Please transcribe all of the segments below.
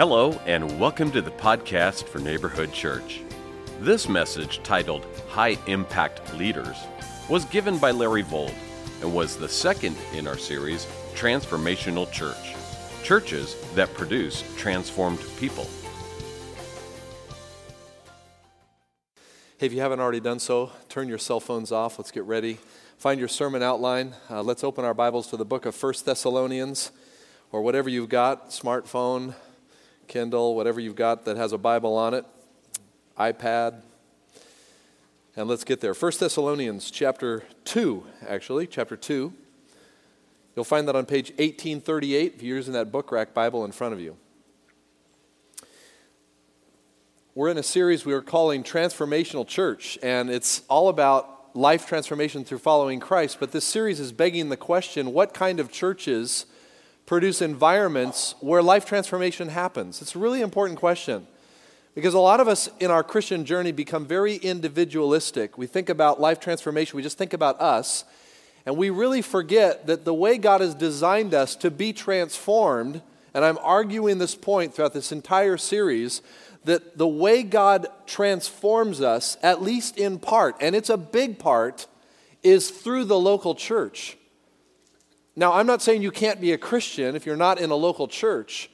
Hello, and welcome to the podcast for Neighborhood Church. This message, titled High Impact Leaders, was given by Larry Vold and was the second in our series, Transformational Church Churches that Produce Transformed People. Hey, if you haven't already done so, turn your cell phones off. Let's get ready. Find your sermon outline. Uh, let's open our Bibles to the book of First Thessalonians or whatever you've got smartphone, Kindle, whatever you've got that has a Bible on it, iPad. And let's get there. 1 Thessalonians chapter 2, actually, chapter 2. You'll find that on page 1838 if you're using that book rack Bible in front of you. We're in a series we are calling Transformational Church, and it's all about life transformation through following Christ. But this series is begging the question what kind of churches produce environments where life transformation happens? It's a really important question because a lot of us in our Christian journey become very individualistic. We think about life transformation, we just think about us, and we really forget that the way God has designed us to be transformed, and I'm arguing this point throughout this entire series, that the way God transforms us, at least in part, and it's a big part, is through the local church. Now, I'm not saying you can't be a Christian if you're not in a local church.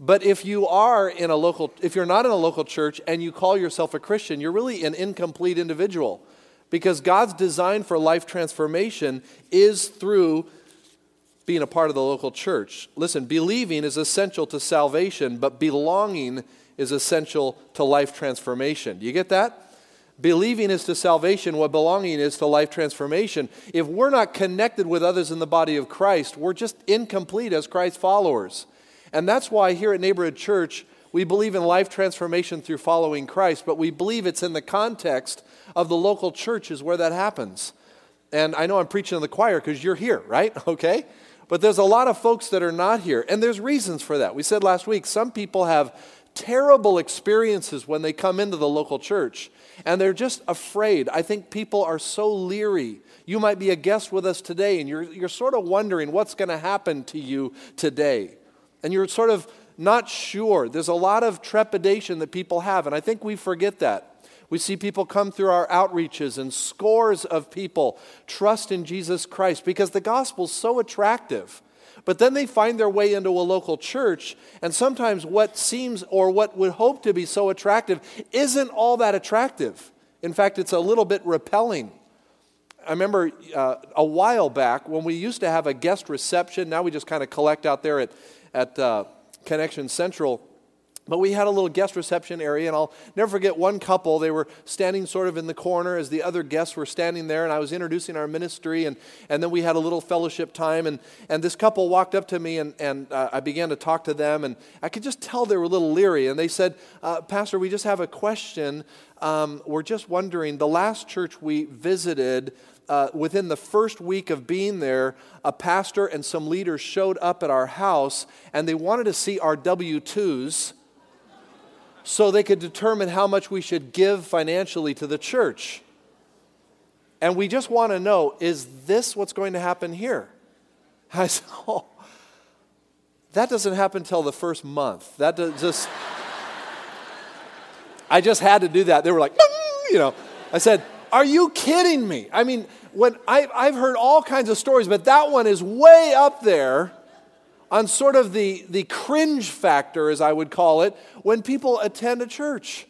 But if you are in a local, if you're not in a local church and you call yourself a Christian, you're really an incomplete individual. Because God's design for life transformation is through being a part of the local church. Listen, believing is essential to salvation, but belonging is essential to life transformation. Do you get that? Believing is to salvation what belonging is to life transformation. If we're not connected with others in the body of Christ, we're just incomplete as Christ followers. And that's why here at Neighborhood Church, we believe in life transformation through following Christ, but we believe it's in the context of the local churches where that happens. And I know I'm preaching to the choir because you're here, right? Okay? But there's a lot of folks that are not here, and there's reasons for that. We said last week some people have terrible experiences when they come into the local church and they're just afraid. I think people are so leery. You might be a guest with us today and you're, you're sort of wondering what's going to happen to you today. And you're sort of not sure. There's a lot of trepidation that people have, and I think we forget that. We see people come through our outreaches, and scores of people trust in Jesus Christ because the gospel's so attractive. But then they find their way into a local church, and sometimes what seems or what would hope to be so attractive isn't all that attractive. In fact, it's a little bit repelling. I remember uh, a while back when we used to have a guest reception. Now we just kind of collect out there at, at uh, Connection Central. But we had a little guest reception area, and I'll never forget one couple. They were standing sort of in the corner as the other guests were standing there, and I was introducing our ministry, and, and then we had a little fellowship time. And, and this couple walked up to me, and, and uh, I began to talk to them, and I could just tell they were a little leery. And they said, uh, Pastor, we just have a question. Um, we're just wondering the last church we visited, uh, within the first week of being there, a pastor and some leaders showed up at our house and they wanted to see our W 2s so they could determine how much we should give financially to the church. And we just want to know is this what's going to happen here? I said, oh, that doesn't happen until the first month. That does just, I just had to do that. They were like, you know, I said, are you kidding me? I mean, when I, I've heard all kinds of stories, but that one is way up there on sort of the, the cringe factor, as I would call it, when people attend a church.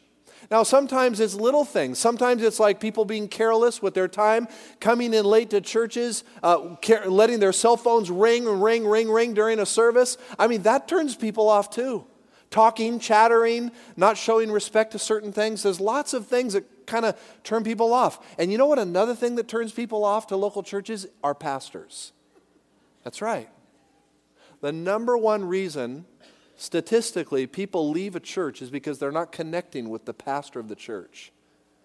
Now, sometimes it's little things. Sometimes it's like people being careless with their time, coming in late to churches, uh, letting their cell phones ring, ring, ring, ring during a service. I mean, that turns people off too. Talking, chattering, not showing respect to certain things. There's lots of things that kind of turn people off. And you know what? Another thing that turns people off to local churches are pastors. That's right. The number one reason, statistically, people leave a church is because they're not connecting with the pastor of the church.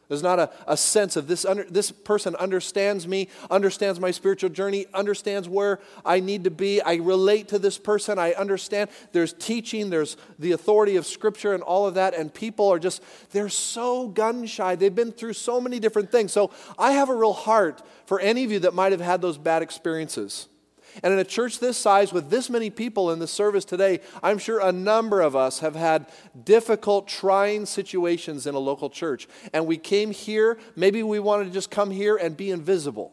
There's not a, a sense of this, under, this person understands me, understands my spiritual journey, understands where I need to be. I relate to this person. I understand. There's teaching, there's the authority of Scripture and all of that. And people are just, they're so gun shy. They've been through so many different things. So I have a real heart for any of you that might have had those bad experiences. And in a church this size, with this many people in the service today, I'm sure a number of us have had difficult, trying situations in a local church. And we came here, maybe we wanted to just come here and be invisible.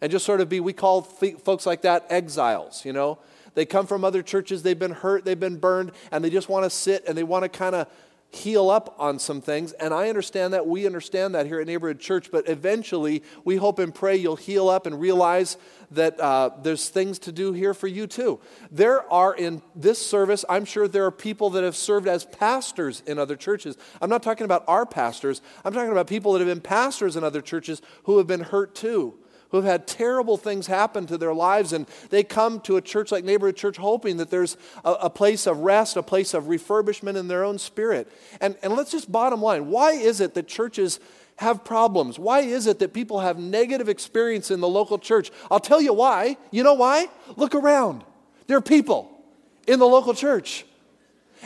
And just sort of be, we call folks like that exiles, you know? They come from other churches, they've been hurt, they've been burned, and they just want to sit and they want to kind of heal up on some things. And I understand that. We understand that here at Neighborhood Church. But eventually, we hope and pray you'll heal up and realize that uh, there's things to do here for you too. There are in this service, I'm sure there are people that have served as pastors in other churches. I'm not talking about our pastors, I'm talking about people that have been pastors in other churches who have been hurt too who have had terrible things happen to their lives, and they come to a church like Neighborhood Church hoping that there's a, a, place of rest, a place of refurbishment in their own spirit. And, and let's just bottom line why is it that churches have problems? Why is it that people have negative experience in the local church? I'll tell you why. You know why? Look around. There are people in the local church.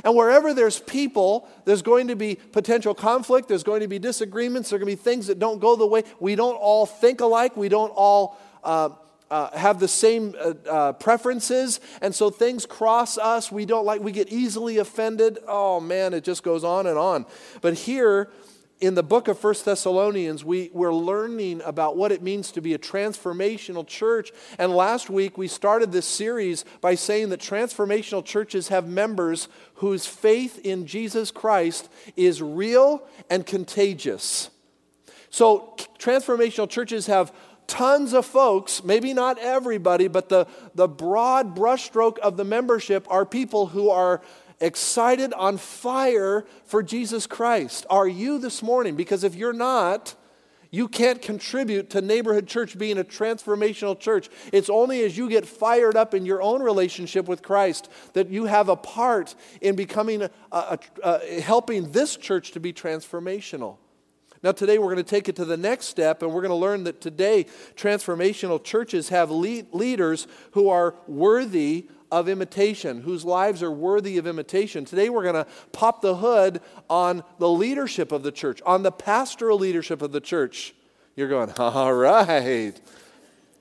And wherever there's people, there's going to be potential conflict, there's going to be disagreements, there are going to be things that don't go the way. We don't all think alike, we don't all uh, uh, have the same uh, uh preferences, and so things cross us. We don't like, we get easily offended. Oh man, it just goes on and on. But here, in the book of First Thessalonians, we, we're learning about what it means to be a transformational church. And last week, we started this series by saying that transformational churches have members whose faith in Jesus Christ is real and contagious. So, transformational churches have tons of folks, maybe not everybody, but the, the broad brushstroke of the membership are people who are excited, on fire for Jesus Christ? Are you this morning? Because if you're not, you can't contribute to neighborhood church being a transformational church. It's only as you get fired up in your own relationship with Christ that you have a part in becoming, a, a, a, helping this church to be transformational. Now, today we're going to take it to the next step, and we're going to learn that today transformational churches have lead, leaders who are worthy of imitation, whose lives are worthy of imitation. Today we're going to pop the hood on the leadership of the church, on the pastoral leadership of the church. You're going, all right.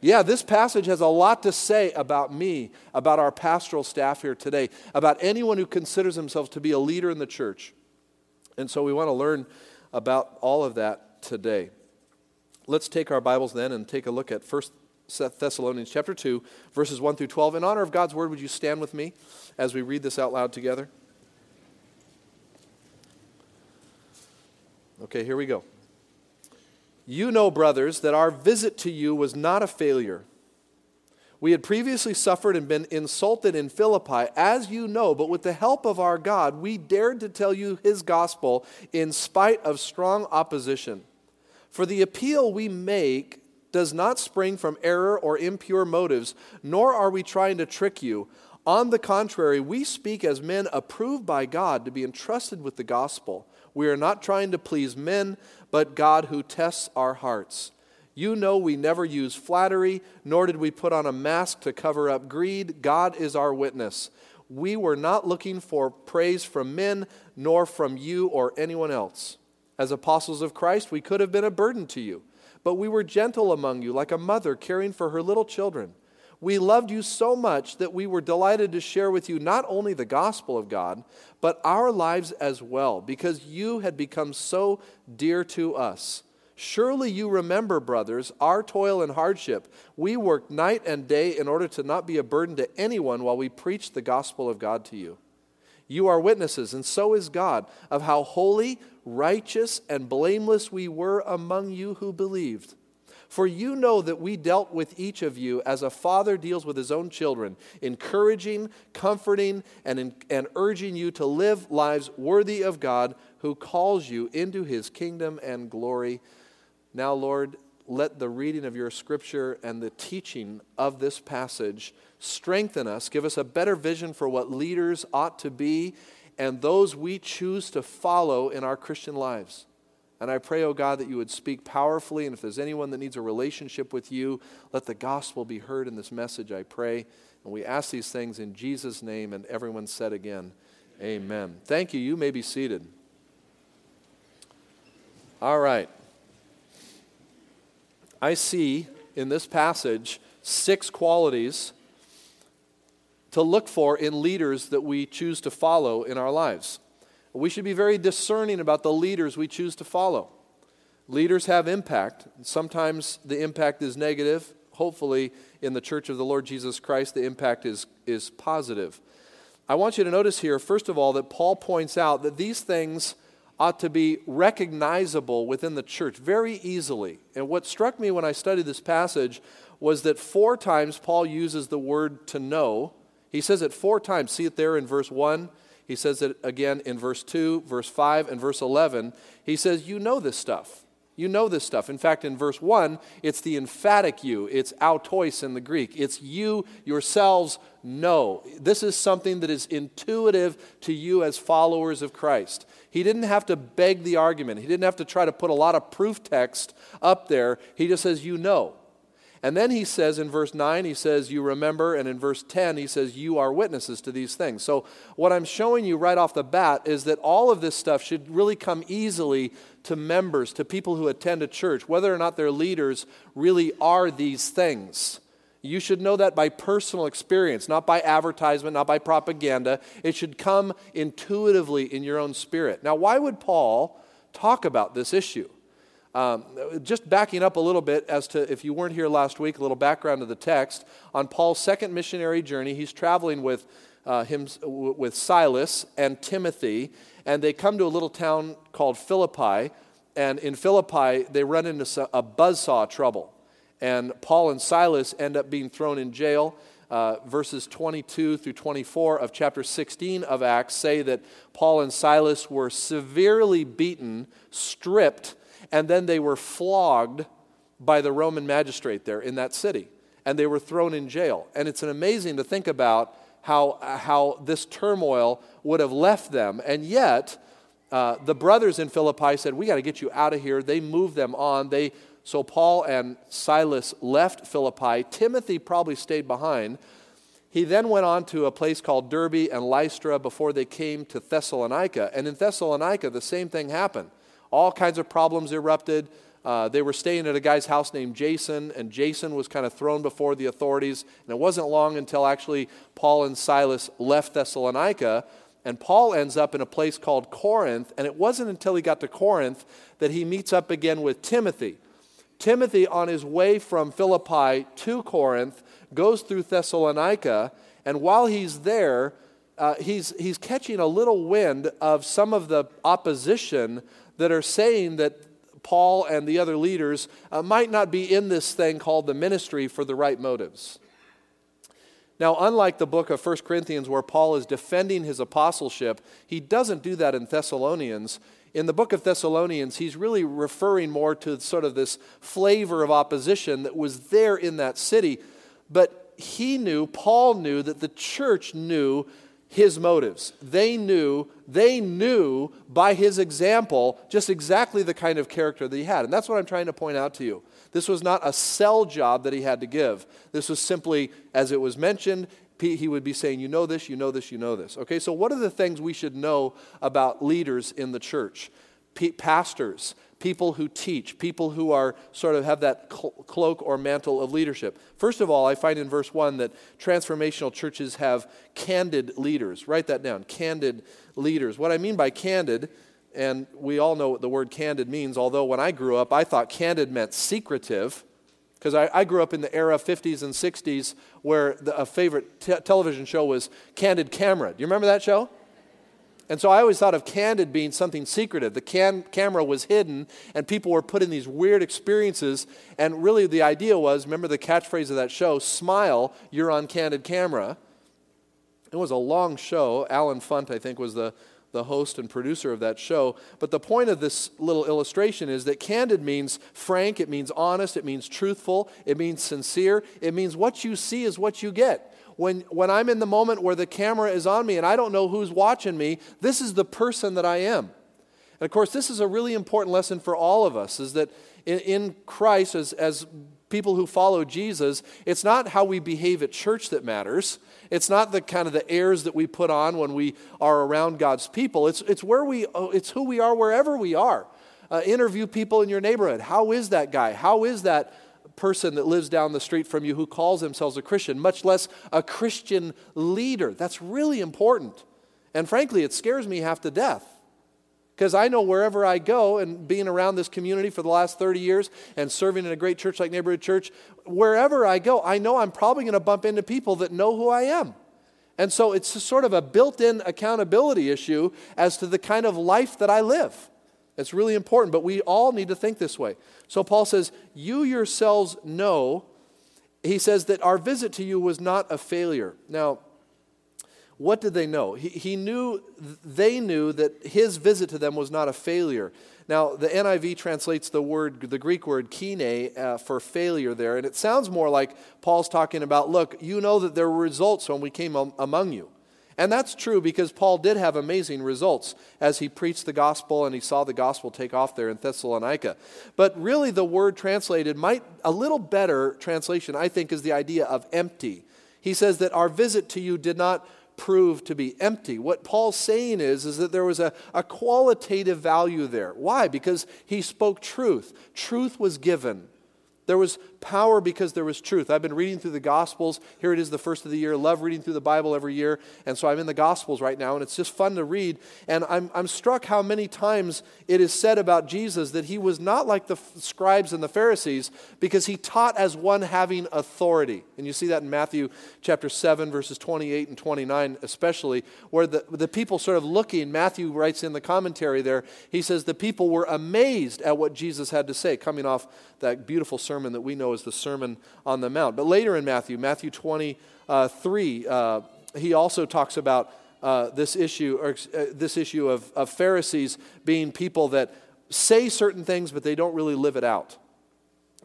Yeah, this passage has a lot to say about me, about our pastoral staff here today, about anyone who considers themselves to be a leader in the church. And so we want to learn about all of that today. Let's take our Bibles then and take a look at First Thessalonians chapter 2, verses 1 through 12. In honor of God's word, would you stand with me as we read this out loud together? Okay, here we go. You know, brothers, that our visit to you was not a failure. We had previously suffered and been insulted in Philippi, as you know, but with the help of our God, we dared to tell you his gospel in spite of strong opposition. For the appeal we make does not spring from error or impure motives, nor are we trying to trick you. On the contrary, we speak as men approved by God to be entrusted with the gospel. We are not trying to please men, but God who tests our hearts. You know we never use flattery, nor did we put on a mask to cover up greed. God is our witness. We were not looking for praise from men, nor from you or anyone else. As apostles of Christ, we could have been a burden to you but we were gentle among you, like a mother caring for her little children. We loved you so much that we were delighted to share with you not only the gospel of God, but our lives as well, because you had become so dear to us. Surely you remember, brothers, our toil and hardship. We worked night and day in order to not be a burden to anyone while we preached the gospel of God to you. You are witnesses, and so is God, of how holy, righteous, and blameless we were among you who believed. For you know that we dealt with each of you as a father deals with his own children, encouraging, comforting, and, in, and urging you to live lives worthy of God who calls you into his kingdom and glory. Now, Lord, let the reading of your scripture and the teaching of this passage strengthen us, give us a better vision for what leaders ought to be and those we choose to follow in our Christian lives. And I pray, oh God, that you would speak powerfully. And if there's anyone that needs a relationship with you, let the gospel be heard in this message, I pray. And we ask these things in Jesus' name. And everyone said again, Amen. Thank you. You may be seated. All right. I see in this passage six qualities to look for in leaders that we choose to follow in our lives. We should be very discerning about the leaders we choose to follow. Leaders have impact. Sometimes the impact is negative. Hopefully, in the church of the Lord Jesus Christ, the impact is, is positive. I want you to notice here, first of all, that Paul points out that these things ought to be recognizable within the church very easily. And what struck me when I studied this passage was that four times Paul uses the word to know. He says it four times. See it there in verse 1. He says it again in verse 2, verse 5, and verse 11. He says, You know this stuff. You know this stuff. In fact, in verse 1, it's the emphatic you. It's autois in the Greek. It's you yourselves know. This is something that is intuitive to you as followers of Christ. He didn't have to beg the argument, he didn't have to try to put a lot of proof text up there. He just says, You know. And then he says in verse 9, he says, You remember. And in verse 10, he says, You are witnesses to these things. So, what I'm showing you right off the bat is that all of this stuff should really come easily to members, to people who attend a church, whether or not their leaders really are these things. You should know that by personal experience, not by advertisement, not by propaganda. It should come intuitively in your own spirit. Now, why would Paul talk about this issue? Um, just backing up a little bit as to if you weren't here last week, a little background of the text. On Paul's second missionary journey, he's traveling with, uh, him, with Silas and Timothy, and they come to a little town called Philippi. And in Philippi, they run into a buzzsaw trouble. And Paul and Silas end up being thrown in jail. Uh, verses 22 through 24 of chapter 16 of Acts say that Paul and Silas were severely beaten, stripped, and then they were flogged by the Roman magistrate there in that city. And they were thrown in jail. And it's an amazing to think about how, how this turmoil would have left them. And yet, uh, the brothers in Philippi said, We got to get you out of here. They moved them on. They, so Paul and Silas left Philippi. Timothy probably stayed behind. He then went on to a place called Derbe and Lystra before they came to Thessalonica. And in Thessalonica, the same thing happened. All kinds of problems erupted. Uh, they were staying at a guy's house named Jason, and Jason was kind of thrown before the authorities. And it wasn't long until actually Paul and Silas left Thessalonica, and Paul ends up in a place called Corinth. And it wasn't until he got to Corinth that he meets up again with Timothy. Timothy, on his way from Philippi to Corinth, goes through Thessalonica, and while he's there, uh, he's, he's catching a little wind of some of the opposition that are saying that Paul and the other leaders uh, might not be in this thing called the ministry for the right motives. Now, unlike the book of 1 Corinthians, where Paul is defending his apostleship, he doesn't do that in Thessalonians. In the book of Thessalonians, he's really referring more to sort of this flavor of opposition that was there in that city. But he knew, Paul knew, that the church knew his motives. They knew, they knew by his example just exactly the kind of character that he had. And that's what I'm trying to point out to you. This was not a sell job that he had to give. This was simply, as it was mentioned, he would be saying, You know this, you know this, you know this. Okay, so what are the things we should know about leaders in the church? Pastors, people who teach, people who are sort of have that cloak or mantle of leadership. First of all, I find in verse 1 that transformational churches have candid leaders. Write that down candid leaders. What I mean by candid, and we all know what the word candid means, although when I grew up, I thought candid meant secretive. Because I, I, grew up in the era 50s and 60s where the, a favorite te- television show was Candid Camera. Do you remember that show? And so I always thought of candid being something secretive. The can- camera was hidden, and people were put in these weird experiences. And really, the idea was remember the catchphrase of that show smile, you're on candid camera. It was a long show. Allen Funt, I think, was the, the host and producer of that show. But the point of this little illustration is that candid means frank, it means honest, it means truthful, it means sincere, it means what you see is what you get when, when I'm in the moment where the camera is on me and I don't know who's watching me, this is the person that I am. And of course, this is a really important lesson for all of us is that in, in Christ, as, as people who follow Jesus, it's not how we behave at church that matters. It's not the kind of the airs that we put on when we are around God's people. It's, it's where we, oh, it's who we are wherever we are. Uh, interview people in your neighborhood. How is that guy? How is that person that lives down the street from you who calls themselves a Christian, much less a Christian leader. That's really important. And frankly, it scares me half to death. Because I know wherever I go and being around this community for the last 30 years and serving in a great church like Neighborhood Church, wherever I go, I know I'm probably going to bump into people that know who I am. And so it's sort of a built in accountability issue as to the kind of life that I live. It's really important, but we all need to think this way. So Paul says, You yourselves know, he says that our visit to you was not a failure. Now, what did they know? He, he knew, they knew that his visit to them was not a failure. Now, the NIV translates the word, the Greek word kine, uh, for failure there, and it sounds more like Paul's talking about, look, you know that there were results when we came among you. And that's true because Paul did have amazing results as he preached the gospel and he saw the gospel take off there in Thessalonica. But really, the word translated might, a little better translation, I think, is the idea of empty. He says that our visit to you did not prove to be empty. What Paul's saying is, is that there was a, a qualitative value there. Why? Because he spoke truth. Truth was given. There was power because there was truth. I've been reading through the Gospels. Here it is, the first of the year. Love reading through the Bible every year. And so I'm in the Gospels right now, and it's just fun to read. And I'm, I'm struck how many times it is said about Jesus that he was not like the scribes and the Pharisees because he taught as one having authority. And you see that in Matthew chapter 7, verses 28 and 29, especially, where the, the people sort of looking, Matthew writes in the commentary there, he says, the people were amazed at what Jesus had to say, coming off that beautiful sermon that we know as the Sermon on the Mount. But later in Matthew, Matthew 23, uh, he also talks about uh, this issue, or uh, this issue of, of Pharisees being people that say certain things, but they don't really live it out.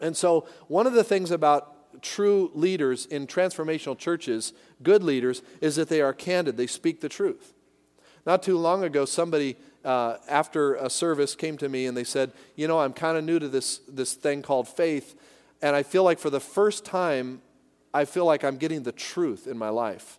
And so, one of the things about true leaders in transformational churches, good leaders, is that they are candid. They speak the truth. Not too long ago, somebody uh, after a service came to me and they said, You know, I'm kind of new to this, this thing called faith, and I feel like for the first time, I feel like I'm getting the truth in my life.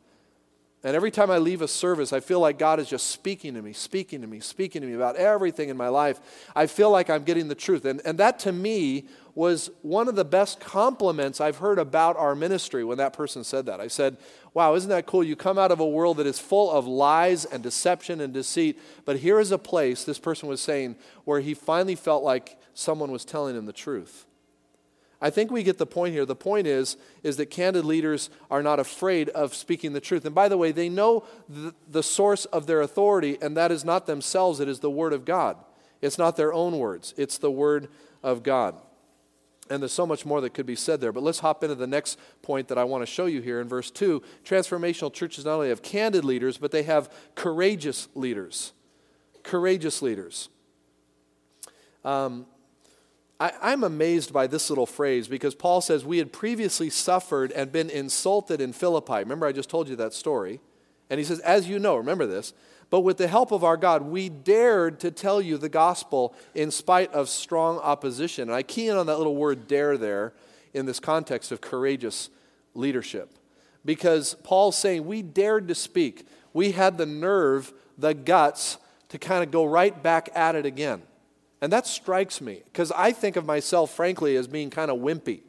And every time I leave a service, I feel like God is just speaking to me, speaking to me, speaking to me about everything in my life. I feel like I'm getting the truth. And, and that to me was one of the best compliments I've heard about our ministry when that person said that. I said, Wow, isn't that cool? You come out of a world that is full of lies and deception and deceit, but here is a place, this person was saying, where he finally felt like someone was telling him the truth. I think we get the point here. The point is, is that candid leaders are not afraid of speaking the truth. And by the way, they know the, the source of their authority, and that is not themselves, it is the Word of God. It's not their own words, it's the Word of God. And there's so much more that could be said there. But let's hop into the next point that I want to show you here in verse 2. Transformational churches not only have candid leaders, but they have courageous leaders. Courageous leaders. Um, I, am amazed by this little phrase because Paul says, We had previously suffered and been insulted in Philippi. Remember, I just told you that story. And he says, As you know, remember this, but with the help of our God, we dared to tell you the gospel in spite of strong opposition. And I key in on that little word dare there in this context of courageous leadership. Because Paul's saying we dared to speak. We had the nerve, the guts to kind of go right back at it again. And that strikes me because I think of myself, frankly, as being kind of wimpy.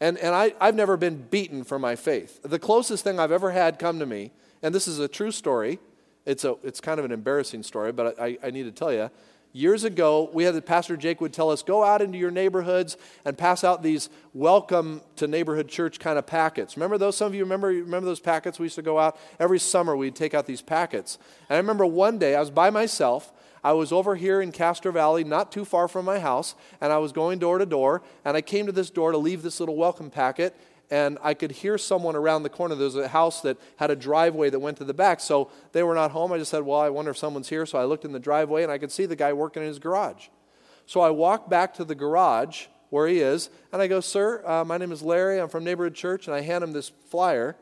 And, and I, I've never been beaten for my faith. The closest thing I've ever had come to me, and this is a true story, it's, a, it's kind of an embarrassing story, but I, I need to tell you. Years ago, we had the Pastor Jake would tell us, go out into your neighborhoods and pass out these welcome to neighborhood church kind of packets. Remember those? Some of you remember, remember those packets? We used to go out every summer, we'd take out these packets. And I remember one day, I was by myself. I was over here in Castro Valley, not too far from my house, and I was going door to door, and I came to this door to leave this little welcome packet, and I could hear someone around the corner. There was a house that had a driveway that went to the back. So they were not home. I just said, Well, I wonder if someone's here. So I looked in the driveway and I could see the guy working in his garage. So I walked back to the garage where he is and I go, Sir, uh, my name is Larry. I'm from Neighborhood Church. And I hand him this flyer.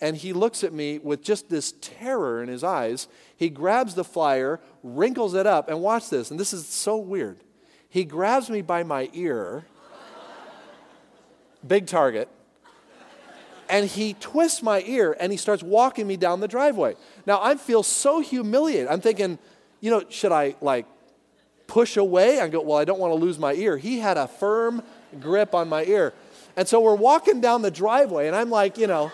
And he looks at me with just this terror in his eyes. He grabs the flyer, wrinkles it up, and watch this. And this is so weird. He grabs me by my ear, big target, and he twists my ear and he starts walking me down the driveway. Now I feel so humiliated. I'm thinking, you know, should I like push away and go, well, I don't want to lose my ear? He had a firm grip on my ear. And so we're walking down the driveway, and I'm like, you know,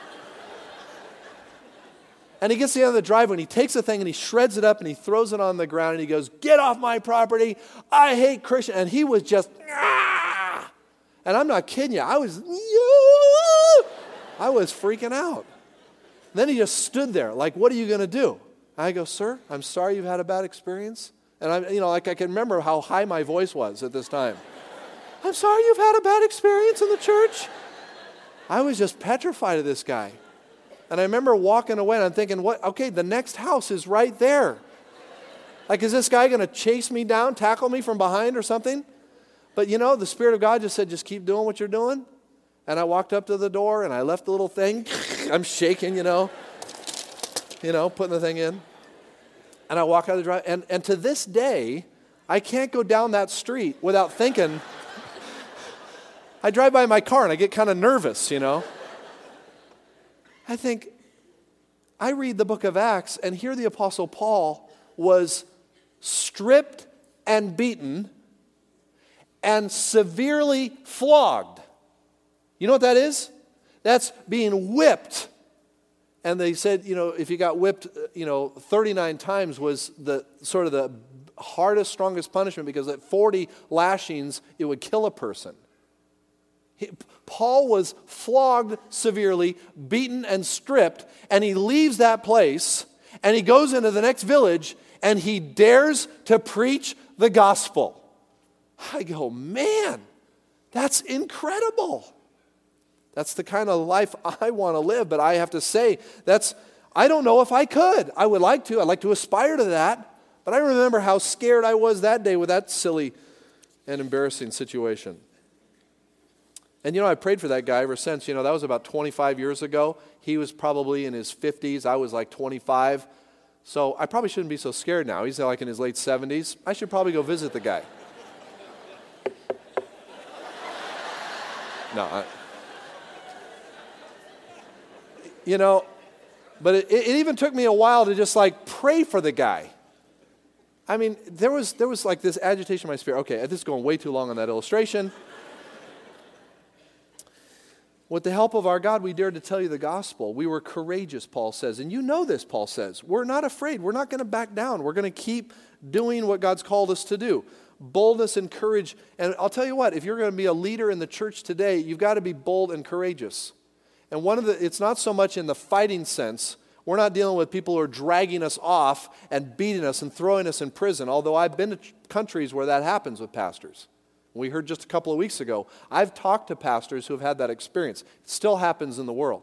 and he gets to the end of the driveway and he takes the thing and he shreds it up and he throws it on the ground and he goes, Get off my property. I hate Christian. And he was just, ah! and I'm not kidding you. I was, I was freaking out. Then he just stood there, like, What are you going to do? I go, Sir, I'm sorry you've had a bad experience. And I'm, you know, like I can remember how high my voice was at this time. I'm sorry you've had a bad experience in the church. I was just petrified of this guy. And I remember walking away and I'm thinking, what? Okay, the next house is right there. Like, is this guy going to chase me down, tackle me from behind or something? But you know, the Spirit of God just said, just keep doing what you're doing. And I walked up to the door and I left the little thing. I'm shaking, you know, you know, putting the thing in. And I walk out of the drive. And, and to this day, I can't go down that street without thinking. I drive by my car and I get kind of nervous, you know. I think, I read the book of Acts, and here the Apostle Paul was stripped and beaten and severely flogged. You know what that is? That's being whipped. And they said, you know, if you got whipped, uh, you know, 39 times was the sort of the hardest, strongest punishment because at 40 lashings, it would kill a person. Paul was flogged severely, beaten and stripped, and he leaves that place and he goes into the next village and he dares to preach the gospel. I go, man, that's incredible. That's the kind of life I want to live, but I have to say, that's, I don't know if I could. I would like to. I'd like to aspire to that. But I remember how scared I was that day with that silly and embarrassing situation. And you know, I prayed for that guy ever since. You know, that was about 25 years ago. He was probably in his 50s. I was like 25. So I probably shouldn't be so scared now. He's like in his late 70s. I should probably go visit the guy. No. I, you know, but it, it even took me a while to just like pray for the guy. I mean, there was, there was like this agitation in my spirit. Okay, this is going way too long on that illustration. With the help of our God, we dared to tell you the gospel. We were courageous, Paul says. And you know this, Paul says. We're not afraid. We're not going to back down. We're going to keep doing what God's called us to do. Boldness and courage. And I'll tell you what, if you're going to be a leader in the church today, you've got to be bold and courageous. And one of the, it's not so much in the fighting sense. We're not dealing with people who are dragging us off and beating us and throwing us in prison, although I've been to countries where that happens with pastors. We heard just a couple of weeks ago. I've talked to pastors who have had that experience. It still happens in the world.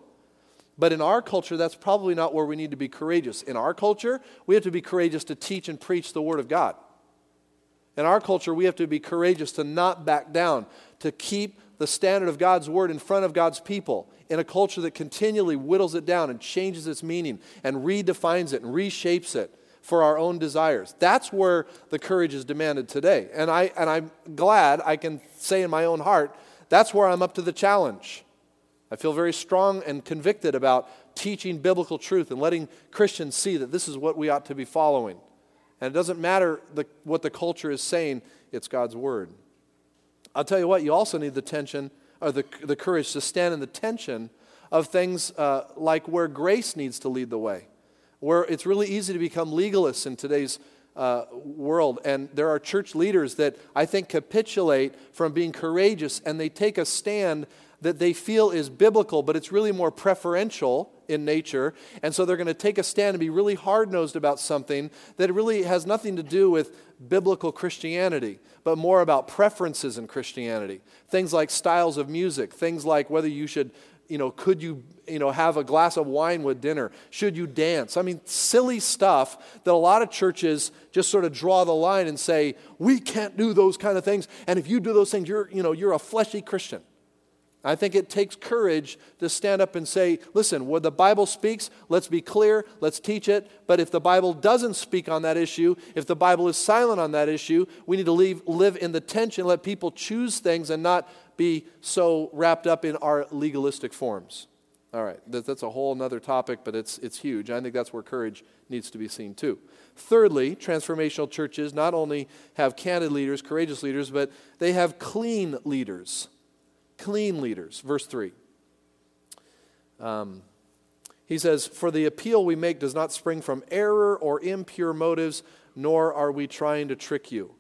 But in our culture, that's probably not where we need to be courageous. In our culture, we have to be courageous to teach and preach the Word of God. In our culture, we have to be courageous to not back down, to keep the standard of God's Word in front of God's people in a culture that continually whittles it down and changes its meaning and redefines it and reshapes it for our own desires. That's where the courage is demanded today. And, I, and I'm glad I can say in my own heart, that's where I'm up to the challenge. I feel very strong and convicted about teaching biblical truth and letting Christians see that this is what we ought to be following. And it doesn't matter the, what the culture is saying, it's God's word. I'll tell you what, you also need the tension or the, the courage to stand in the tension of things uh, like where grace needs to lead the way where it's really easy to become legalists in today's uh, world. And there are church leaders that I think capitulate from being courageous and they take a stand that they feel is biblical, but it's really more preferential in nature. And so they're going to take a stand and be really hard nosed about something that really has nothing to do with biblical Christianity, but more about preferences in Christianity. Things like styles of music, things like whether you should you know, could you, you know, have a glass of wine with dinner? Should you dance? I mean, silly stuff that a lot of churches just sort of draw the line and say, we can't do those kind of things. And if you do those things, you're, you know, you're a fleshy Christian. I think it takes courage to stand up and say, listen, where the Bible speaks, let's be clear, let's teach it. But if the Bible doesn't speak on that issue, if the Bible is silent on that issue, we need to leave, live in the tension, let people choose things and not be so wrapped up in our legalistic forms. All right, that, that's a whole other topic, but it's, it's huge. I think that's where courage needs to be seen too. Thirdly, transformational churches not only have candid leaders, courageous leaders, but they have clean leaders. clean leaders. Verse 3. Um, he says, For the appeal we make does not spring from error or impure motives, nor are we trying to trick you.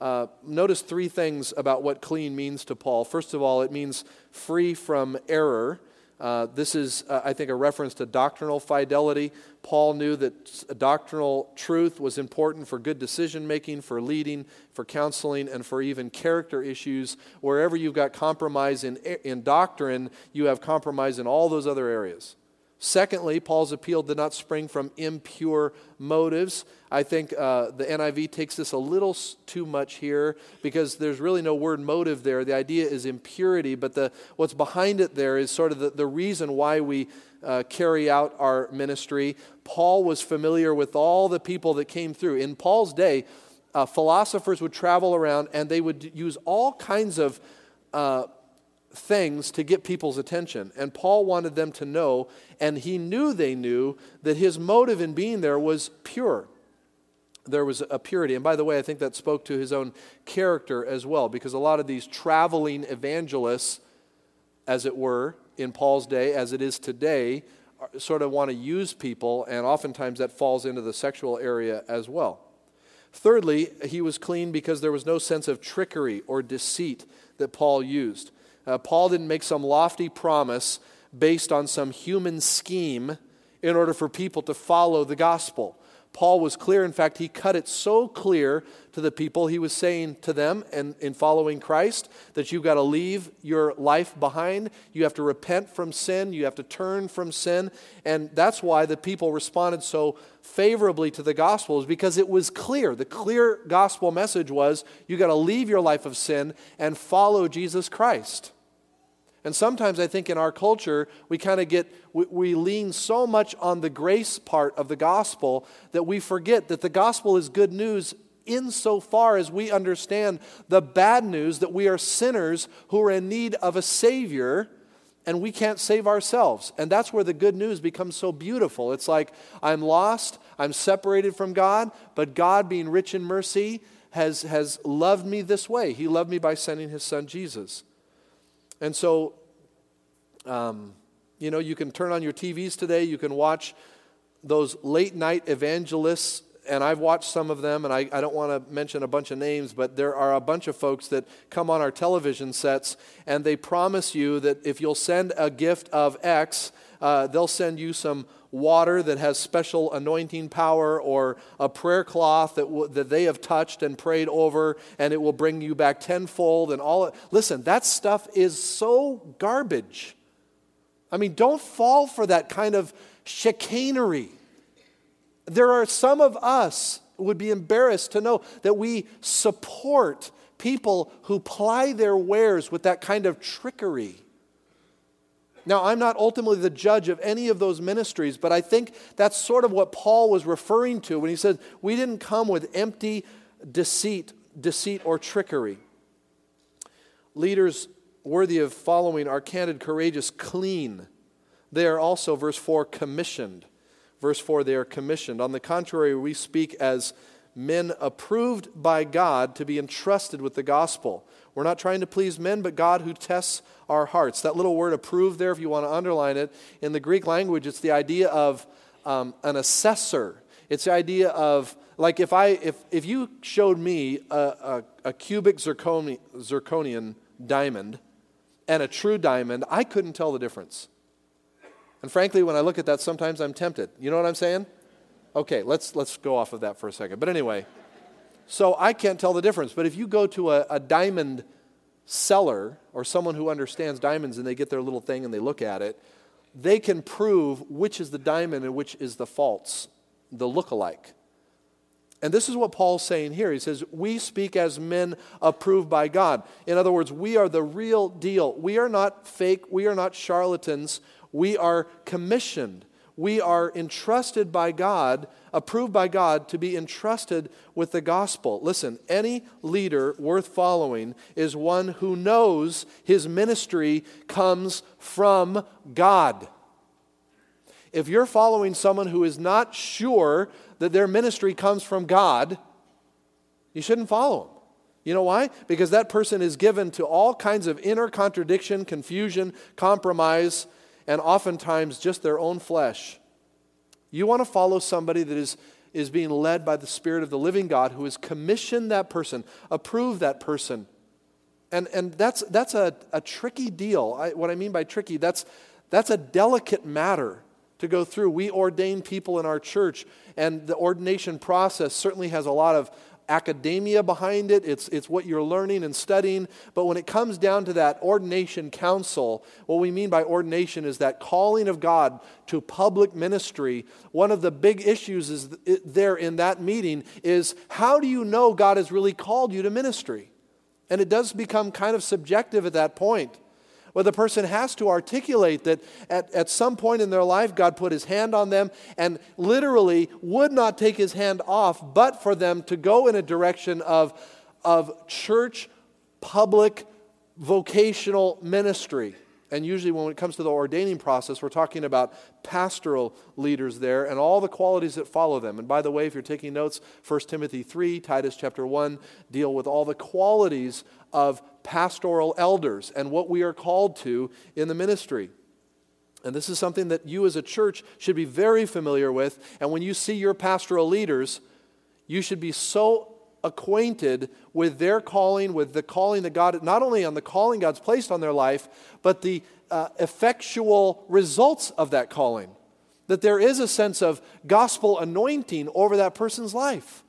Uh, notice three things about what clean means to Paul. First of all, it means free from error. Uh, this is, uh, I think, a reference to doctrinal fidelity. Paul knew that doctrinal truth was important for good decision making, for leading, for counseling, and for even character issues. Wherever you've got compromise in, in doctrine, you have compromise in all those other areas. Secondly, Paul's appeal did not spring from impure motives. I think uh, the NIV takes this a little too much here because there's really no word motive there. The idea is impurity, but the, what's behind it there is sort of the, the reason why we uh, carry out our ministry. Paul was familiar with all the people that came through. In Paul's day, uh, philosophers would travel around and they would use all kinds of uh, things to get people's attention. And Paul wanted them to know, and he knew they knew, that his motive in being there was pure. There was a purity. And by the way, I think that spoke to his own character as well, because a lot of these traveling evangelists, as it were, in Paul's day, as it is today, sort of want to use people, and oftentimes that falls into the sexual area as well. Thirdly, he was clean because there was no sense of trickery or deceit that Paul used. Uh, Paul didn't make some lofty promise based on some human scheme in order for people to follow the gospel. Paul was clear. In fact, he cut it so clear to the people. He was saying to them, and in following Christ, that you've got to leave your life behind. You have to repent from sin. You have to turn from sin. And that's why the people responded so favorably to the gospel, is because it was clear. The clear gospel message was you've got to leave your life of sin and follow Jesus Christ. And sometimes I think in our culture, we kind of get, we, we, lean so much on the grace part of the gospel that we forget that the gospel is good news insofar as we understand the bad news that we are sinners who are in need of a Savior and we can't save ourselves. And that's where the good news becomes so beautiful. It's like, I'm lost, I'm separated from God, but God, being rich in mercy, has, has loved me this way. He loved me by sending His Son Jesus. And so, um, you know, you can turn on your TVs today, you can watch those late night evangelists, and I've watched some of them, and I, I don't want to mention a bunch of names, but there are a bunch of folks that come on our television sets, and they promise you that if you'll send a gift of X, uh, they'll send you some water that has special anointing power or a prayer cloth that, w- that they have touched and prayed over and it will bring you back tenfold and all listen that stuff is so garbage. I mean don't fall for that kind of chicanery. There are some of us would be embarrassed to know that we support people who ply their wares with that kind of trickery now, I'm not ultimately the judge of any of those ministries, but I think that's sort of what Paul was referring to when he said, We didn't come with empty deceit, deceit or trickery. Leaders worthy of following are candid, courageous, clean. They are also, verse 4, commissioned. Verse 4, they are commissioned. On the contrary, we speak as men approved by God to be entrusted with the gospel. We're not trying to please men, but God who tests our hearts. That little word approved there, if you want to underline it, in the Greek language, it's the idea of um, an assessor. It's the idea of, like, if, I, if, if you showed me a, a, a cubic zirconi, zirconian diamond and a true diamond, I couldn't tell the difference. And frankly, when I look at that, sometimes I'm tempted. You know what I'm saying? Okay, let's, let's go off of that for a second. But anyway, so I can't tell the difference. But if you go to a, a diamond seller or someone who understands diamonds and they get their little thing and they look at it, they can prove which is the diamond and which is the false, the look-alike. And this is what Paul's saying here. He says, We speak as men approved by God. In other words, we are the real deal. We are not fake. We are not charlatans. We are commissioned we are entrusted by God, approved by God, to be entrusted with the gospel. Listen, any leader worth following is one who knows his ministry comes from God. If you're following someone who is not sure that their ministry comes from God, you shouldn't follow them. You know why? Because that person is given to all kinds of inner contradiction, confusion, compromise, and oftentimes just their own flesh. You want to follow somebody that is, is being led by the Spirit of the living God who has commissioned that person, approved that person. And, and that's, that's a, a tricky deal. I, what I mean by tricky, that's, that's a delicate matter to go through. We ordain people in our church, and the ordination process certainly has a lot of academia behind it. It's, it's what you're learning and studying. But when it comes down to that ordination council, what we mean by ordination is that calling of God to public ministry. One of the big issues is there in that meeting is how do you know God has really called you to ministry? And it does become kind of subjective at that point. Well, the person has to articulate that at, at some point in their life, God put his hand on them and literally would not take his hand off, but for them to go in a direction of, of church, public, vocational ministry. And usually, when it comes to the ordaining process, we're talking about pastoral leaders there and all the qualities that follow them. And by the way, if you're taking notes, 1 Timothy 3, Titus chapter 1 deal with all the qualities of pastoral elders and what we are called to in the ministry. And this is something that you as a church should be very familiar with. And when you see your pastoral leaders, you should be so acquainted with their calling, with the calling that God, not only on the calling God's placed on their life, but the uh, effectual results of that calling. That there is a sense of gospel anointing over that person's life.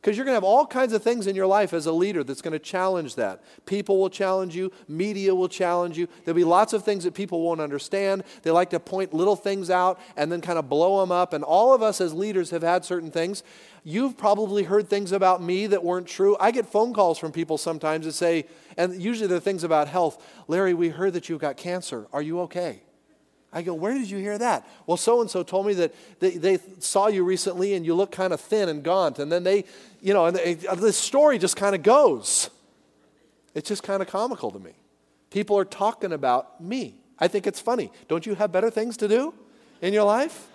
Because you're going to have all kinds of things in your life as a leader that's going to challenge that. People will challenge you, media will challenge you. There'll be lots of things that people won't understand. They like to point little things out and then kind of blow them up. And all of us as leaders have had certain things. You've probably heard things about me that weren't true. I get phone calls from people sometimes that say, and usually they're things about health. Larry, we heard that you've got cancer. Are you okay? I go, Where did you hear that? Well, so and so told me that they, they, saw you recently and you look kind of thin and gaunt. And then they, you know, and they, this story just kind of goes. It's just kind of comical to me. People are talking about me. I think it's funny. Don't you have better things to do in your life?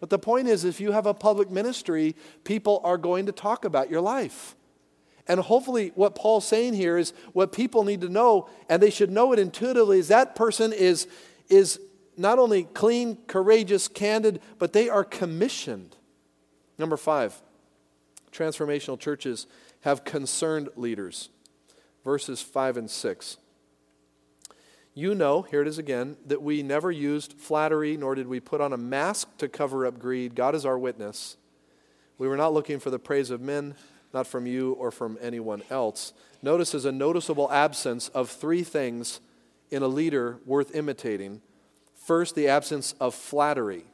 But the point is, if you have a public ministry, people are going to talk about your life. And hopefully, what Paul's saying here is what people need to know, and they should know it intuitively, is that person is is not only clean, courageous, candid, but they are commissioned. Number five, transformational churches have concerned leaders. Verses 5 and 6. You know, here it is again, that we never used flattery, nor did we put on a mask to cover up greed. God is our witness. We were not looking for the praise of men, not from you or from anyone else. Notice there's a noticeable absence of three things in a leader worth imitating. First, the absence of flattery.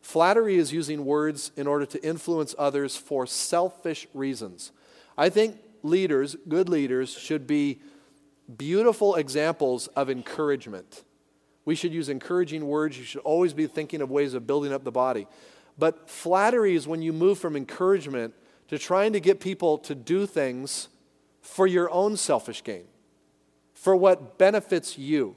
Flattery is using words in order to influence others for selfish reasons. I think leaders, good leaders, should be beautiful examples of encouragement. We should use encouraging words. You should always be thinking of ways of building up the body. But flattery is when you move from encouragement to trying to get people to do things for your own selfish gain for what benefits you,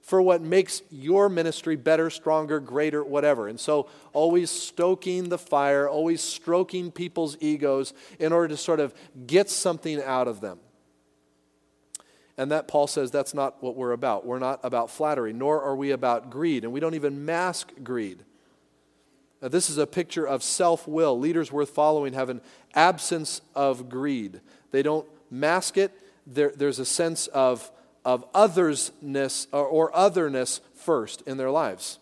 for what makes your ministry better, stronger, greater, whatever. And so, always stoking the fire, always stroking people's egos in order to sort of get something out of them. And that Paul says that's not what we're about. We're not about flattery, nor are we about greed, and we don't even mask greed. Now, this is a picture of self will. Leaders worth following have an absence of greed. They don't mask it, there, there's a sense of of othersness or, otherness first in their lives.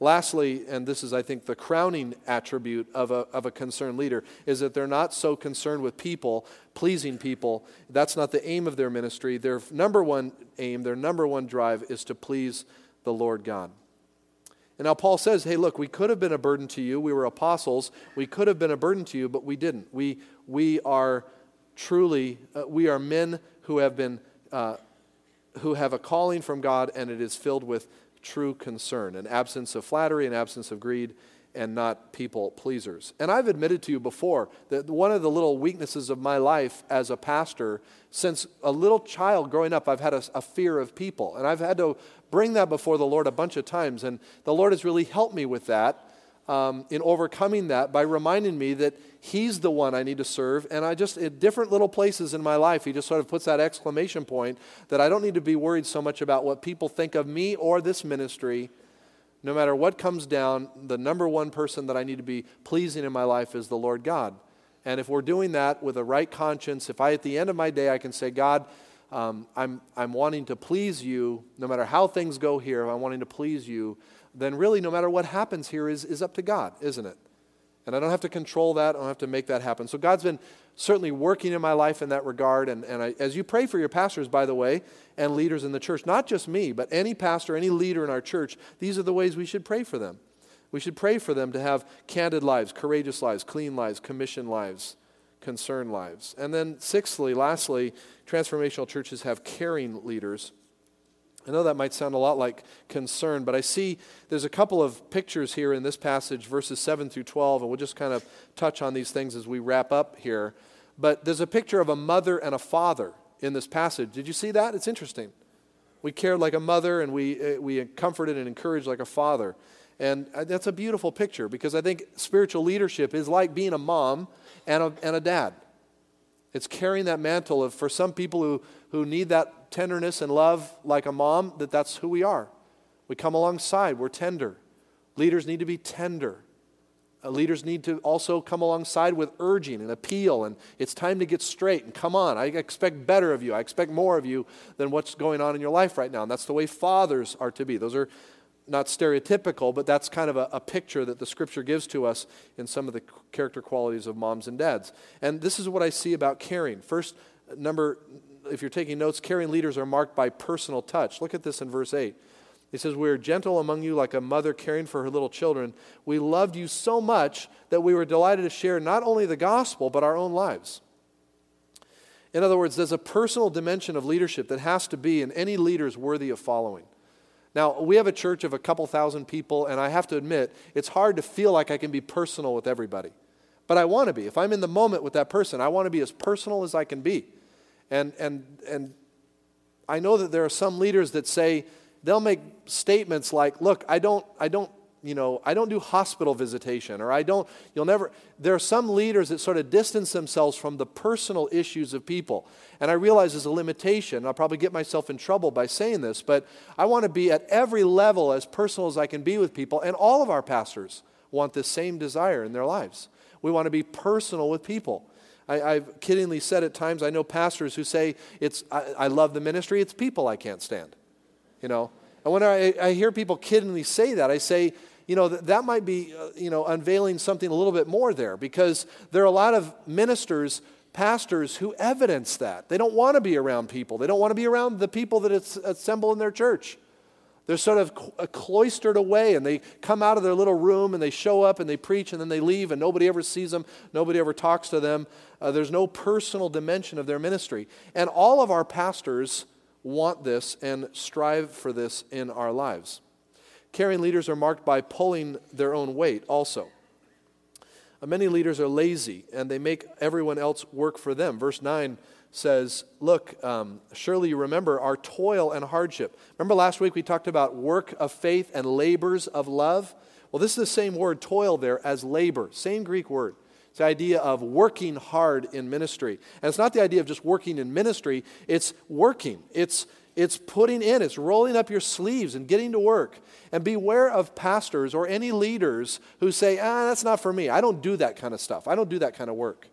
Lastly, and this is, I think, the crowning attribute of a, of a concerned leader, is that they're not so concerned with people, pleasing people. That's not the aim of their ministry. Their number one aim, their number one drive is to please the Lord God. And now Paul says, hey, look, we could have been a burden to you. We were apostles. We could have been a burden to you, but we didn't. We, we are truly, uh, we are men who have been. Uh, who have a calling from God and it is filled with true concern, an absence of flattery, an absence of greed, and not people pleasers. And I've admitted to you before that one of the little weaknesses of my life as a pastor, since a little child growing up, I've had a, a, fear of people. And I've had to bring that before the Lord a bunch of times. And the Lord has really helped me with that. Um, in overcoming that by reminding me that He's the one I need to serve. And I just, at different little places in my life, He just sort of puts that exclamation point that I don't need to be worried so much about what people think of me or this ministry. No matter what comes down, the number one person that I need to be pleasing in my life is the Lord God. And if we're doing that with a right conscience, if I, at the end of my day, I can say, God, um, I'm, I'm wanting to please you, no matter how things go here, I'm wanting to please you, then really, no matter what happens here, is, is up to God, isn't it? And I don't have to control that, I don't have to make that happen. So God's been certainly working in my life in that regard. And, and I, as you pray for your pastors, by the way, and leaders in the church, not just me, but any pastor, any leader in our church, these are the ways we should pray for them. We should pray for them to have candid lives, courageous lives, clean lives, commissioned lives, concerned lives. And then, sixthly, lastly, transformational churches have caring leaders. I know that might sound a lot like concern, but I see there's a couple of pictures here in this passage, verses 7 through 12, and we'll just kind of touch on these things as we wrap up here. But there's a picture of a mother and a father in this passage. Did you see that? It's interesting. We cared like a mother, and we, eh, we comforted and encouraged like a father. And uh, that's a beautiful picture because I think spiritual leadership is like being a mom and a, and a dad. It's carrying that mantle of, for some people who, who need that tenderness and love like a mom, that that's who we are. We come alongside, we're tender. Leaders need to be tender. Uh, leaders need to also come alongside with urging and appeal, and it's time to get straight and come on. I expect better of you. I expect more of you than what's going on in your life right now. And that's the way fathers are to be. Those are not stereotypical, but that's kind of a, a, picture that the scripture gives to us in some of the character qualities of moms and dads. And this is what I see about caring. First, number, if you're taking notes, caring leaders are marked by personal touch. Look at this in verse 8. He says, We are gentle among you like a mother caring for her little children. We loved you so much that we were delighted to share not only the gospel, but our own lives. In other words, there's a personal dimension of leadership that has to be in any leaders worthy of following. Now, we have a church of a couple thousand people, and I have to admit, it's hard to feel like I can be personal with everybody. But I want to be. If I'm in the moment with that person, I want to be as personal as I can be. And, and, and I know that there are some leaders that say, they'll make statements like, look, I don't, I don't you know, I don't do hospital visitation, or I don't, you'll never, there are some leaders that sort of distance themselves from the personal issues of people. And I realize there's a limitation. I'll probably get myself in trouble by saying this, but I want to be at every level as personal as I can be with people. And all of our pastors want the same desire in their lives. We want to be personal with people. I, have kiddingly said at times, I know pastors who say, it's, I, I love the ministry, it's people I can't stand. You know, and when I, I hear people kiddingly say that, I say, you know, that, might be, uh, you know, unveiling something a little bit more there because there are a lot of ministers, pastors who evidence that. They don't want to be around people, they don't want to be around the people that assemble in their church. They're sort of uh, cloistered away and they come out of their little room and they show up and they preach and then they leave and nobody ever sees them, nobody ever talks to them. Uh, there's no personal dimension of their ministry. And all of our pastors want this and strive for this in our lives. Caring leaders are marked by pulling their own weight also. Uh, many leaders are lazy and they make everyone else work for them. Verse 9 says, Look, um, surely you remember our toil and hardship. Remember last week we talked about work of faith and labors of love? Well, this is the same word, toil, there, as labor. Same Greek word. It's the idea of working hard in ministry. And it's not the idea of just working in ministry, it's working. It's, it's putting in, it's rolling up your sleeves and getting to work. And beware of pastors or any leaders who say, ah, that's not for me. I don't do that kind of stuff. I don't do that kind of work.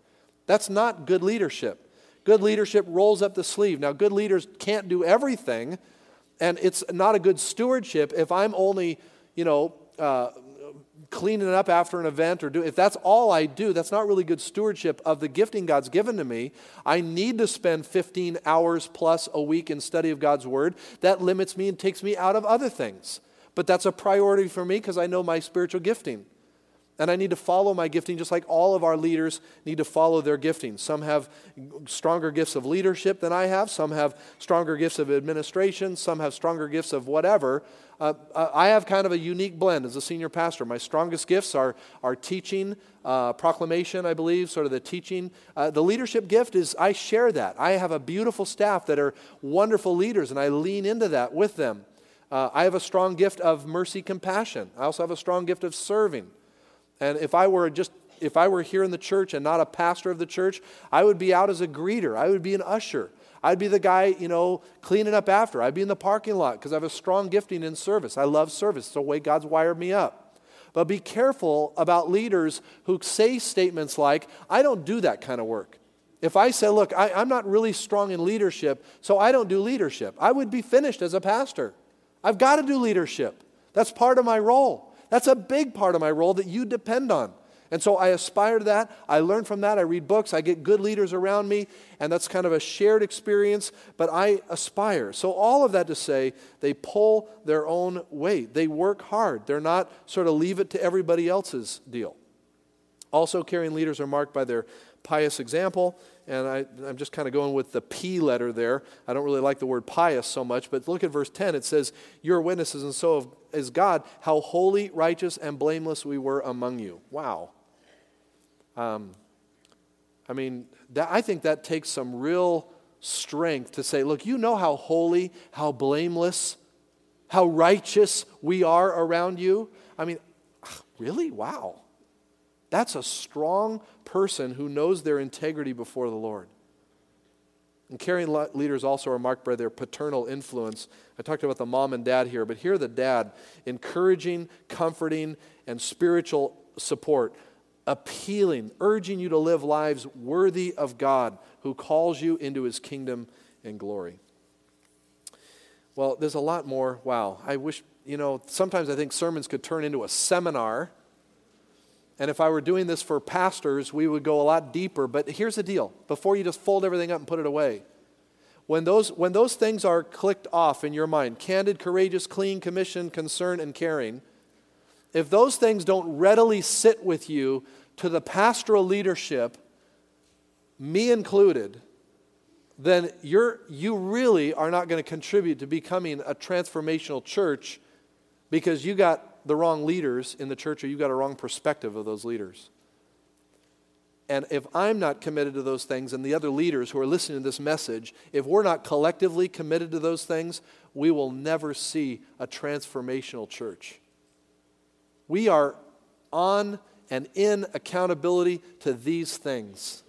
That's not good leadership. Good leadership rolls up the sleeve. Now, good leaders can't do everything, and it's not a good stewardship if I'm only, you know, uh, cleaning it up after an event or do if that's all I do, that's not really good stewardship of the gifting God's given to me. I need to spend 15 hours plus a week in study of God's word. That limits me and takes me out of other things. But that's a priority for me because I know my spiritual gifting. And I need to follow my gifting just like all of our leaders need to follow their gifting. Some have stronger gifts of leadership than I have, some have stronger gifts of administration, some have stronger gifts of whatever. Uh, I have kind of a unique blend as a senior pastor. My strongest gifts are, are teaching, uh, proclamation, I believe, sort of the teaching. Uh, the leadership gift is I share that. I have a beautiful staff that are wonderful leaders, and I lean into that with them. Uh, I have a strong gift of mercy, compassion. I also have a strong gift of serving. And if I were just if I were here in the church and not a pastor of the church, I would be out as a greeter. I would be an usher. I'd be the guy, you know, cleaning up after. I'd be in the parking lot because I have a strong gifting in service. I love service. It's the way God's wired me up. But be careful about leaders who say statements like, I don't do that kind of work. If I say, look, I, am not really strong in leadership, so I don't do leadership, I would be finished as a pastor. I've got to do leadership. That's part of my role. That's a big part of my role that you depend on. And so I aspire to that. I learn from that. I read books. I get good leaders around me. And that's kind of a shared experience, but I aspire. So, all of that to say, they pull their own weight. They work hard. They're not sort of leave it to everybody else's deal. Also, caring leaders are marked by their pious example. And I, am just kind of going with the P letter there. I don't really like the word pious so much, but look at verse 10. It says, You're witnesses, and so is God, how holy, righteous, and blameless we were among you. Wow. Um, I mean, that, I think that takes some real strength to say, Look, you know how holy, how blameless, how righteous we are around you. I mean, really? Wow. That's a strong person who knows their integrity before the Lord. And caring leaders also are marked by their paternal influence. I talked about the mom and dad here, but here the dad, encouraging, comforting, and spiritual support, appealing, urging you to live lives worthy of God who calls you into his kingdom and glory. Well, there's a lot more. Wow. I wish, you know, sometimes I think sermons could turn into a seminar and if I were doing this for pastors, we would go a lot deeper. But here's the deal before you just fold everything up and put it away, when those, when those things are clicked off in your mind candid, courageous, clean, commissioned, concern, and caring if those things don't readily sit with you to the pastoral leadership, me included, then you're, you really are not going to contribute to becoming a transformational church because you got the wrong leaders in the church or you've got a wrong perspective of those leaders. And if I'm not committed to those things and the other leaders who are listening to this message, if we're not collectively committed to those things, we will never see a transformational church. We are on and in accountability to these things.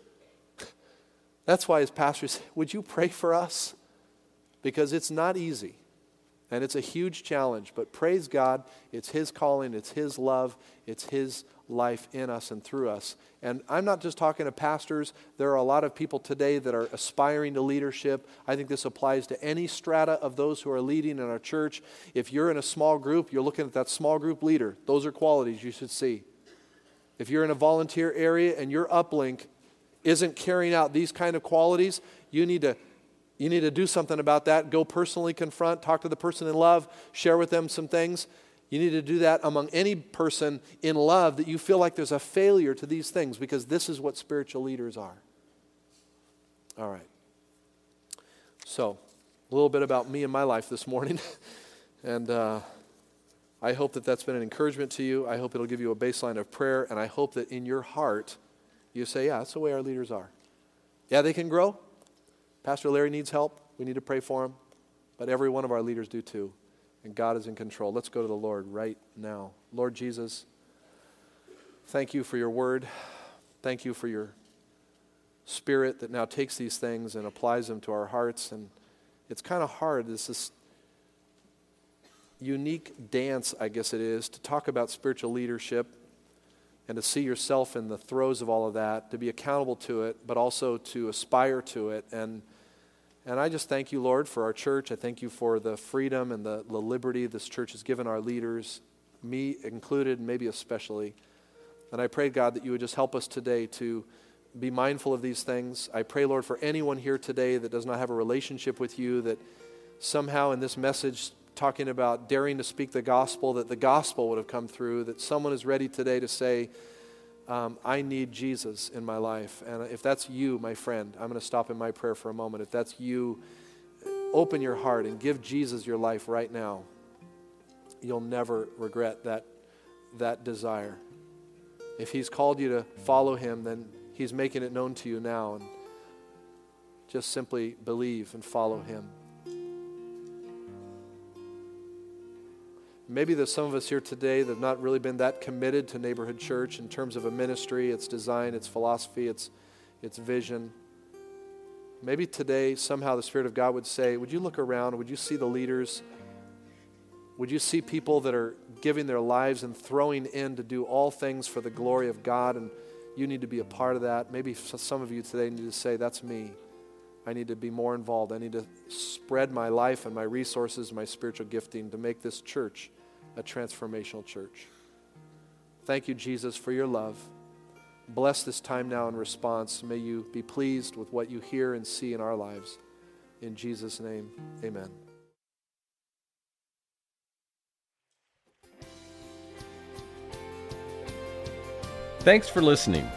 That's why, as pastors, would you pray for us? Because it's not easy. And it's a huge challenge, but praise God, it's His calling, it's His love, it's His life in us and through us. And I'm not just talking to pastors, there are a lot of people today that are aspiring to leadership. I think this applies to any strata of those who are leading in our church. If you're in a small group, you're looking at that small group leader. Those are qualities you should see. If you're in a volunteer area and your uplink isn't carrying out these kind of qualities, you need to you need to do something about that. Go personally confront, talk to the person in love, share with them some things. You need to do that among any person in love that you feel like there's a failure to these things because this is what spiritual leaders are. All right. So, a little bit about me and my life this morning. and uh, I hope that that's been an encouragement to you. I hope it'll give you a baseline of prayer. And I hope that in your heart, you say, yeah, that's the way our leaders are. Yeah, they can grow. Pastor Larry needs help. We need to pray for him. But every one of our leaders do too. And God is in control. Let's go to the Lord right now. Lord Jesus, thank you for your word. Thank you for your spirit that now takes these things and applies them to our hearts. And it's kind of hard. This is unique dance, I guess it is, to talk about spiritual leadership and to see yourself in the throes of all of that, to be accountable to it, but also to aspire to it. And and I just thank you, Lord, for our church. I thank you for the freedom and the, the liberty this church has given our leaders, me included, maybe especially. And I pray, God, that you would just help us today to be mindful of these things. I pray, Lord, for anyone here today that does not have a relationship with you, that somehow in this message, talking about daring to speak the gospel, that the gospel would have come through, that someone is ready today to say, um, I need Jesus in my life. And if that's you, my friend, I'm going to stop in my prayer for a moment. If that's you, open your heart and give Jesus your life right now. You'll never regret that, that desire. If He's called you to follow Him, then He's making it known to you now. And just simply believe and follow Him. Maybe there's some of us here today that have not really been that committed to neighborhood church in terms of a ministry, its design, its philosophy, its, its vision. Maybe today, somehow, the Spirit of God would say, Would you look around? Would you see the leaders? Would you see people that are giving their lives and throwing in to do all things for the glory of God? And you need to be a part of that. Maybe some of you today need to say, That's me. I need to be more involved. I need to spread my life and my resources, my spiritual gifting to make this church a transformational church. Thank you, Jesus, for your love. Bless this time now in response. May you be pleased with what you hear and see in our lives. In Jesus' name, amen. Thanks for listening.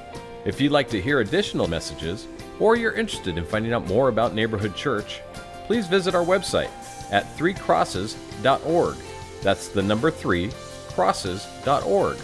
If you'd like to hear additional messages, or you're interested in finding out more about Neighborhood Church, please visit our website at threecrosses.org. That's the number three, crosses.org.